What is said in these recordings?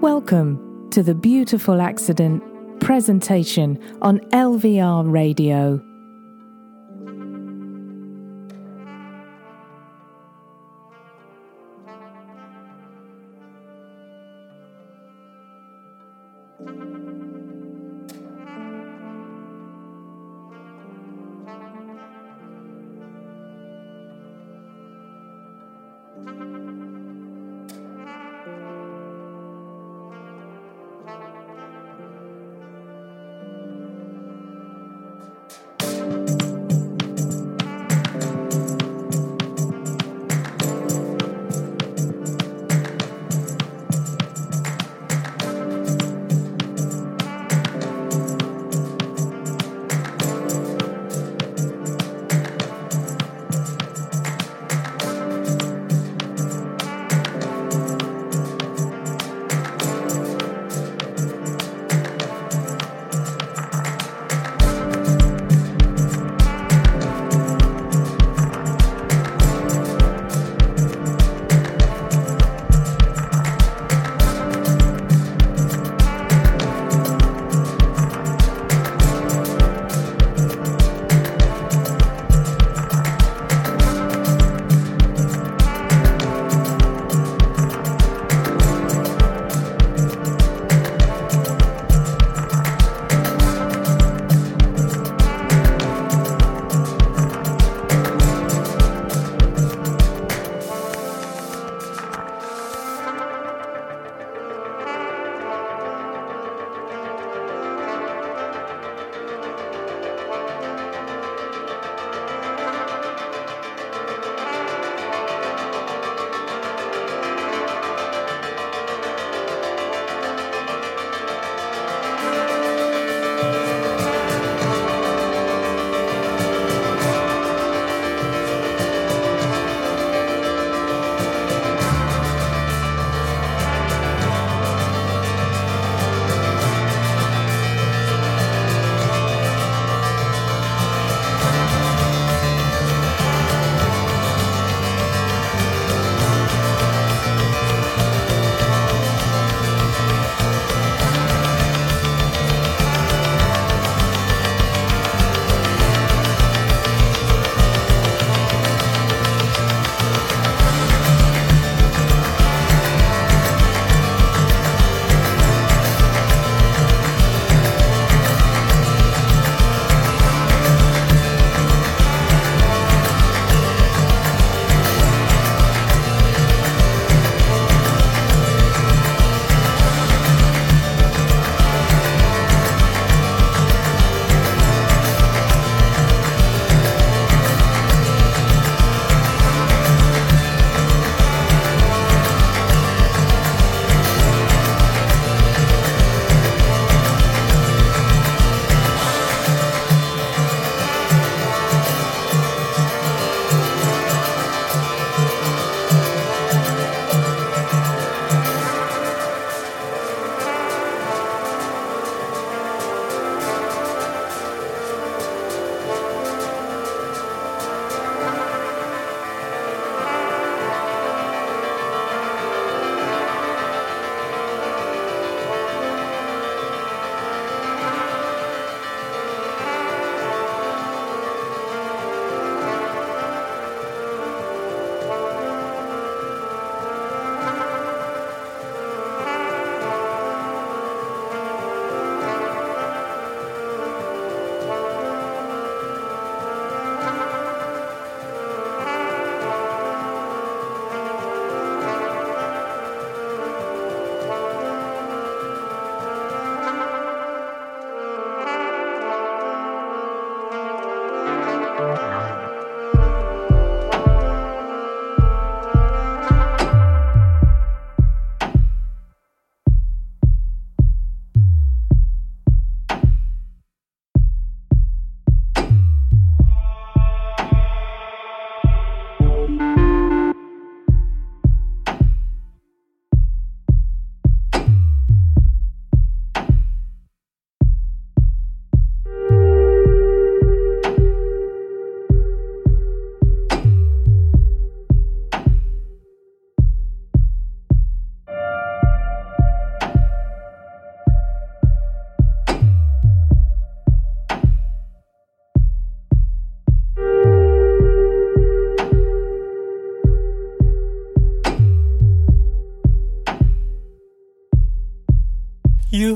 Welcome to the Beautiful Accident presentation on LVR Radio.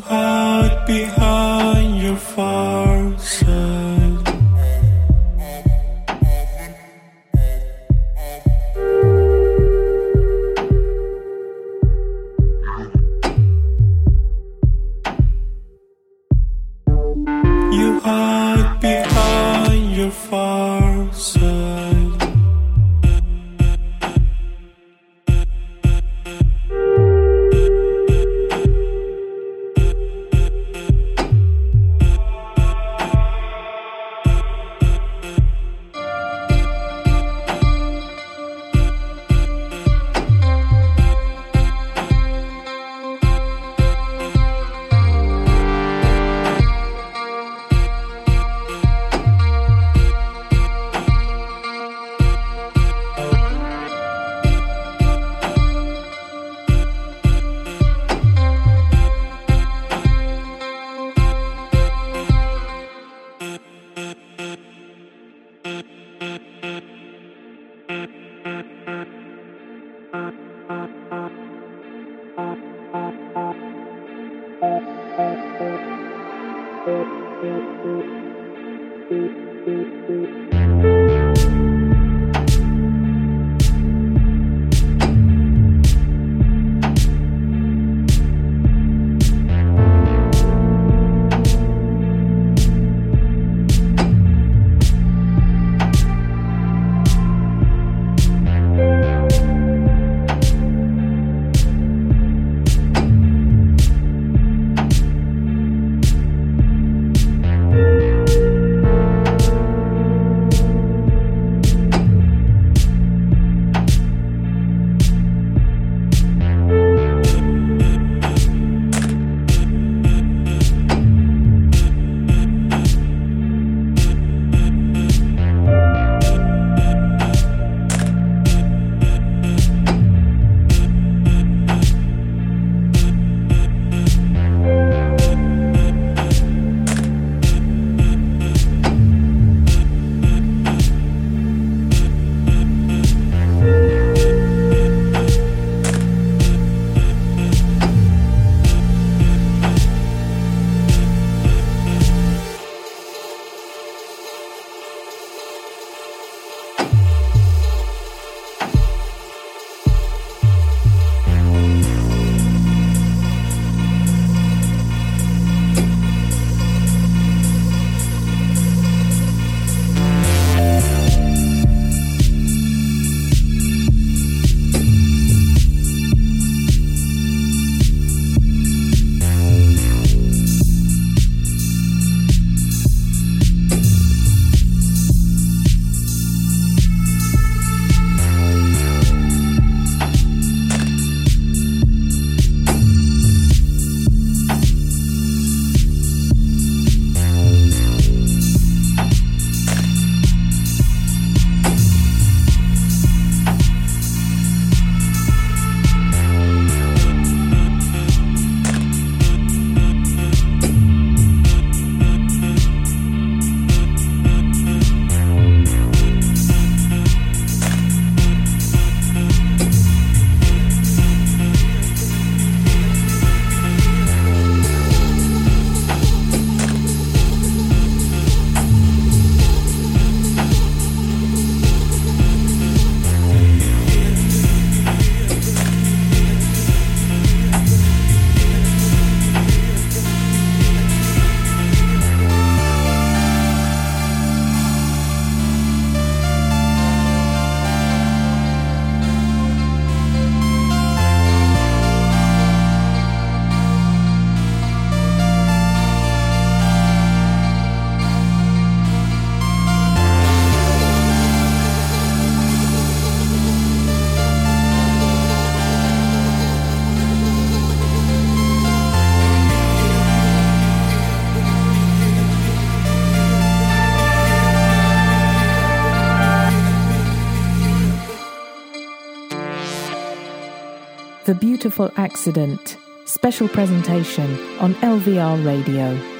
Hide behind your facade. Beautiful Accident, special presentation on LVR Radio.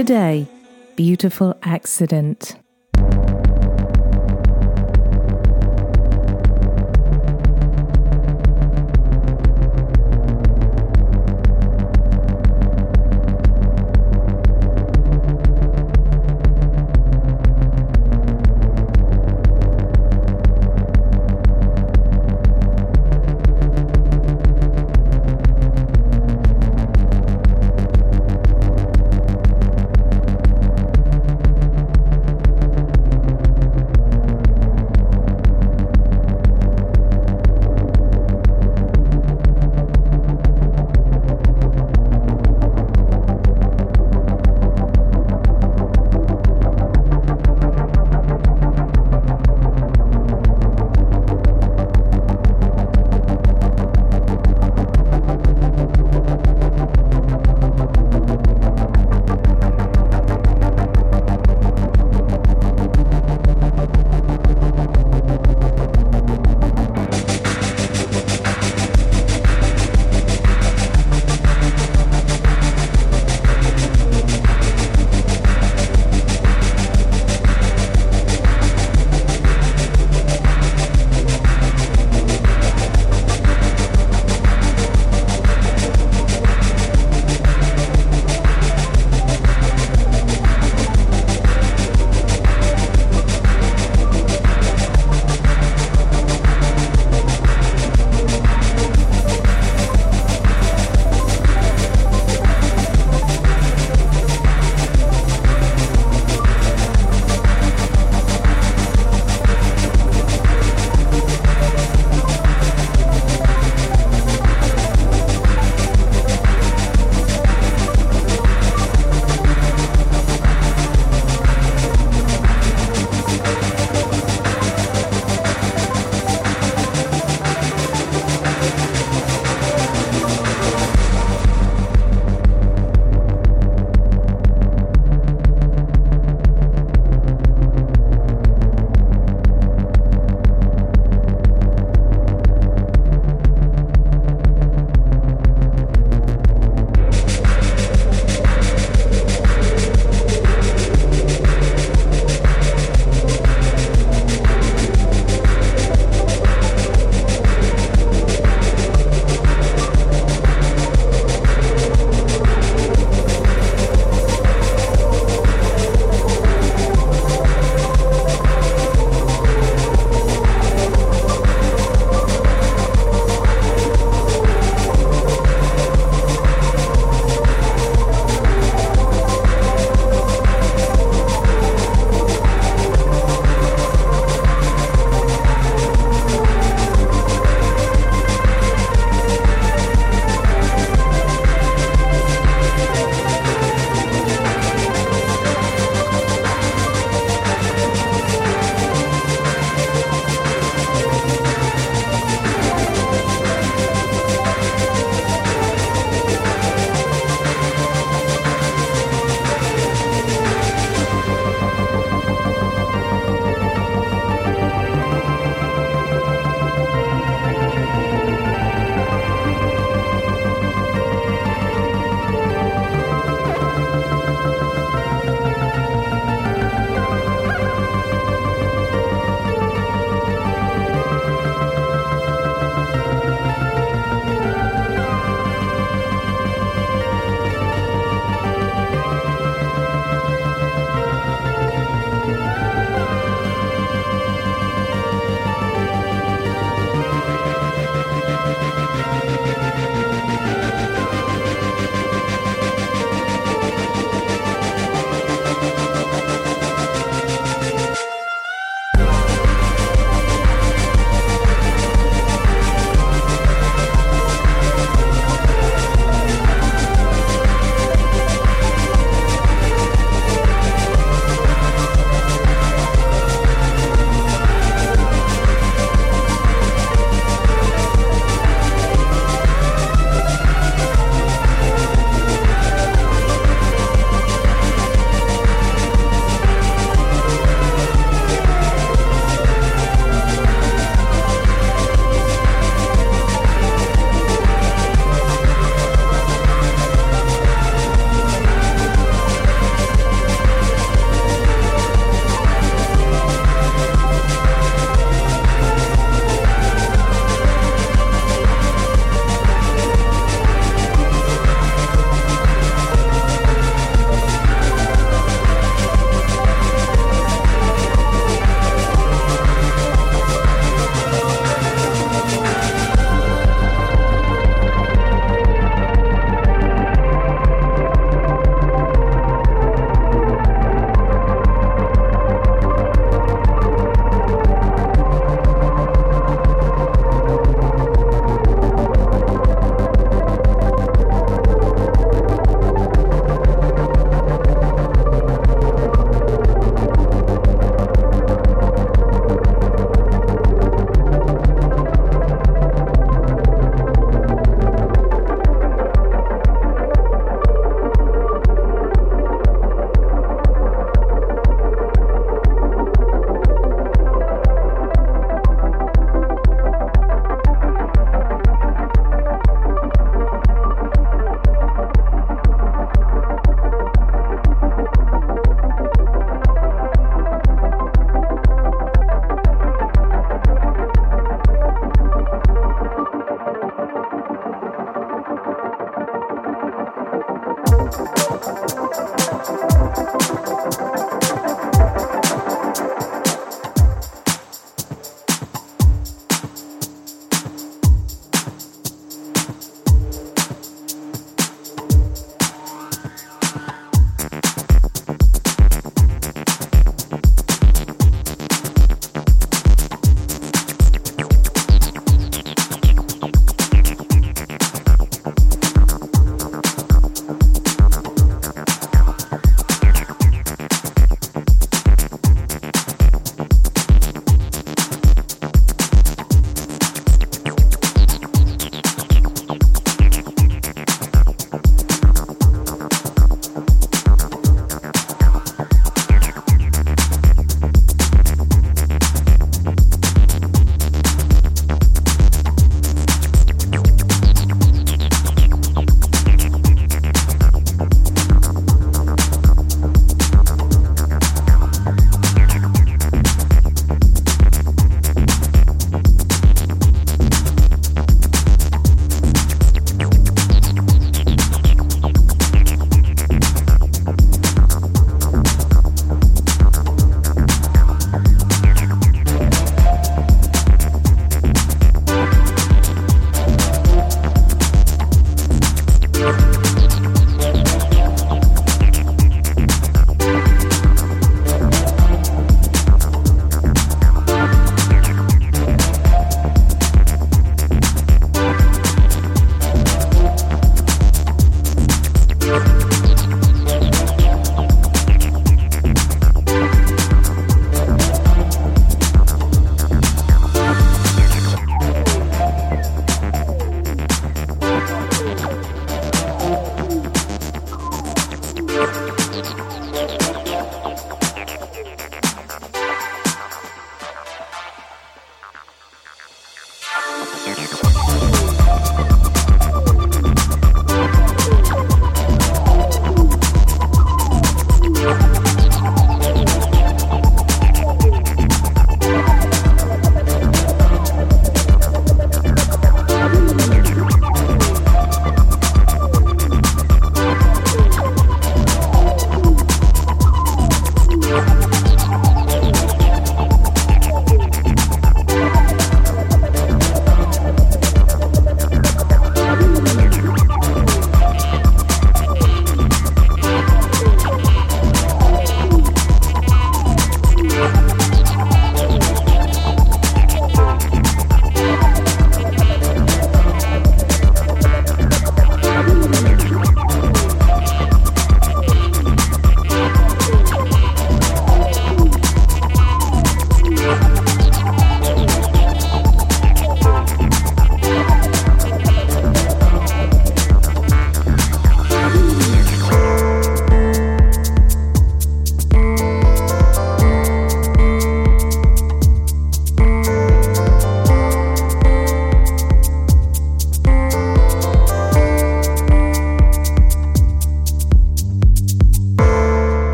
Today, beautiful accident.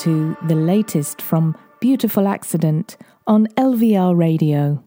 To the latest from Beautiful Accident on LVR Radio.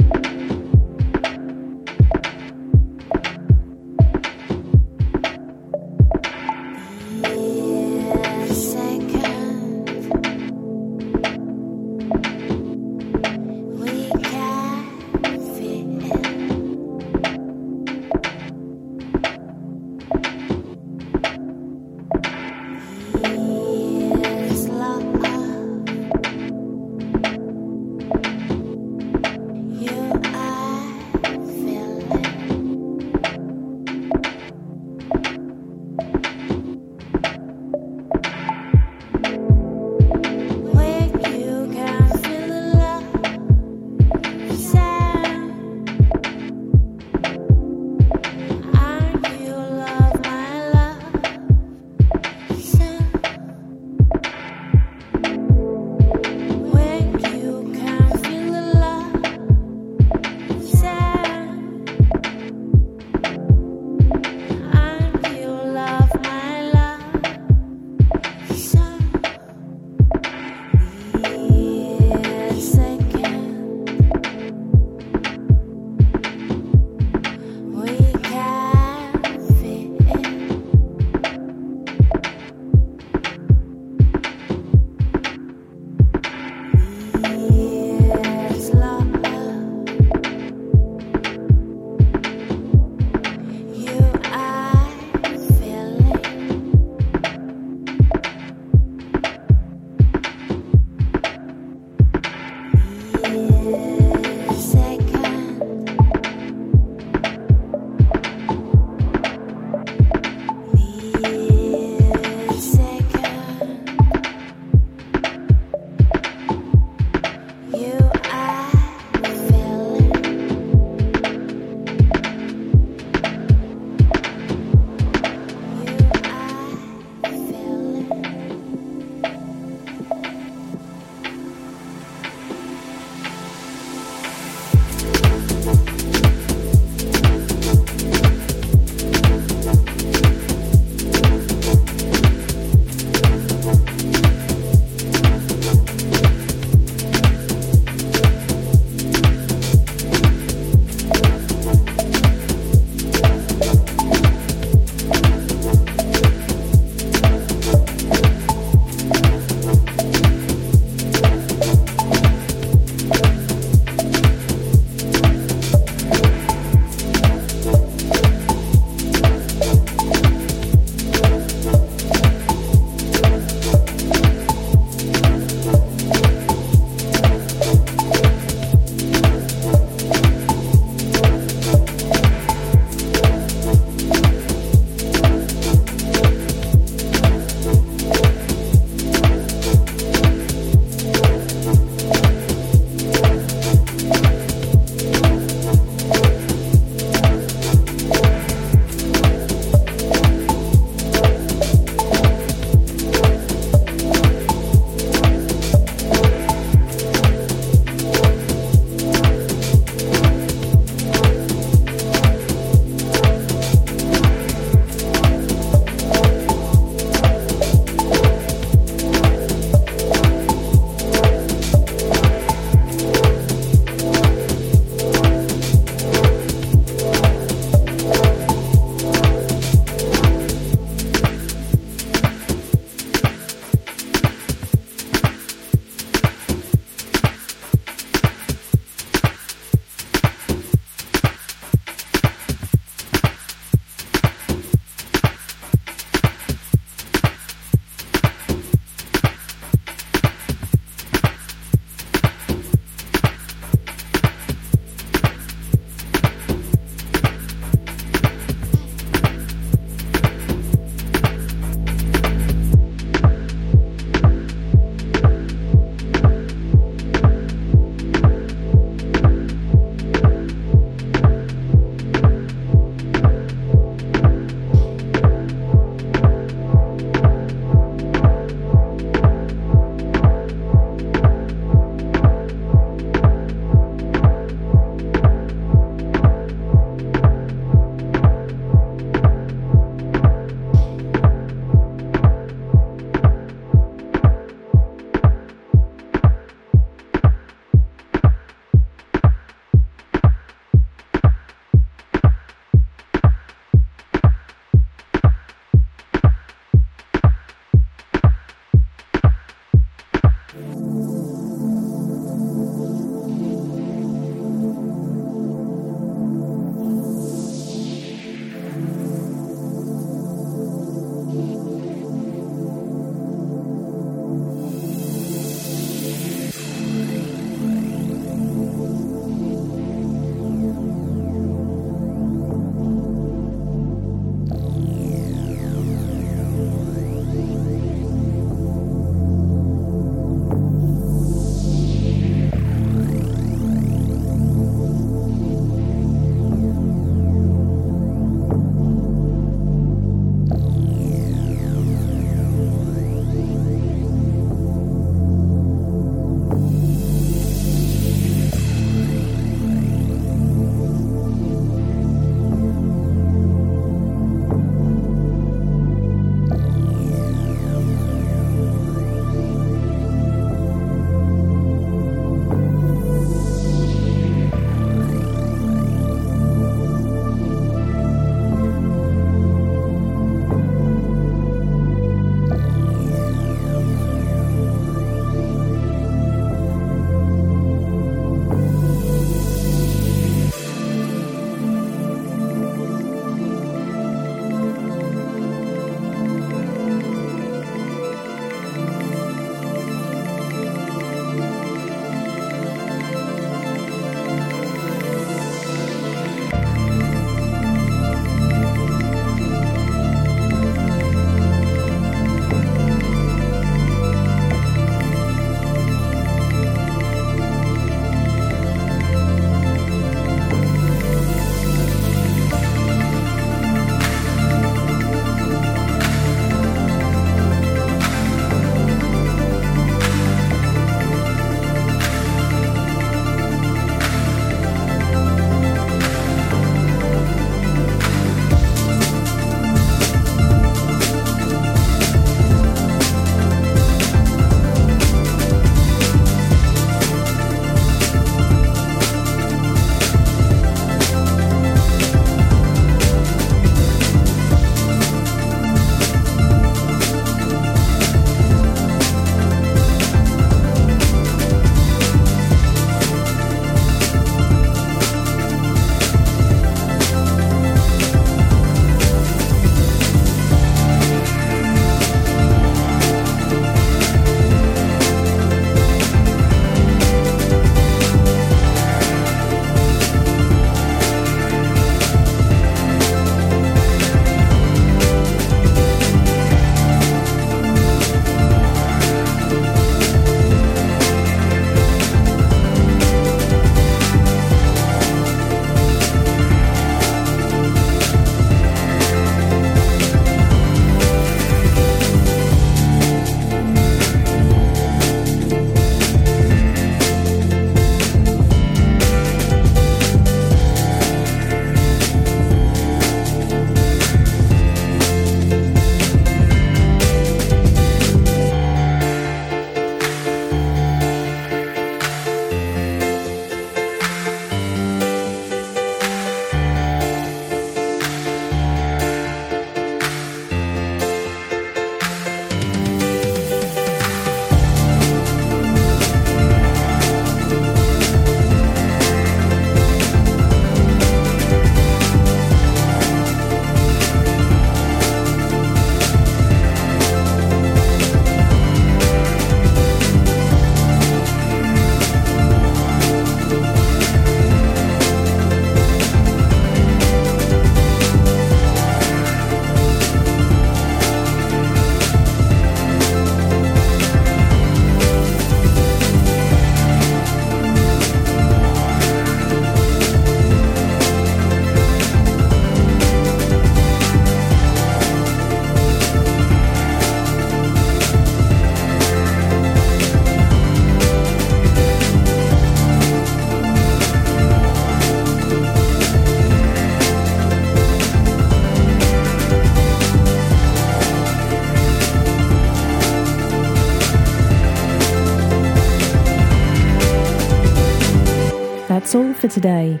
Today.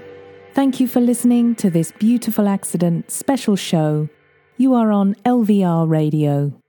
Thank you for listening to this beautiful accident special show. You are on LVR Radio.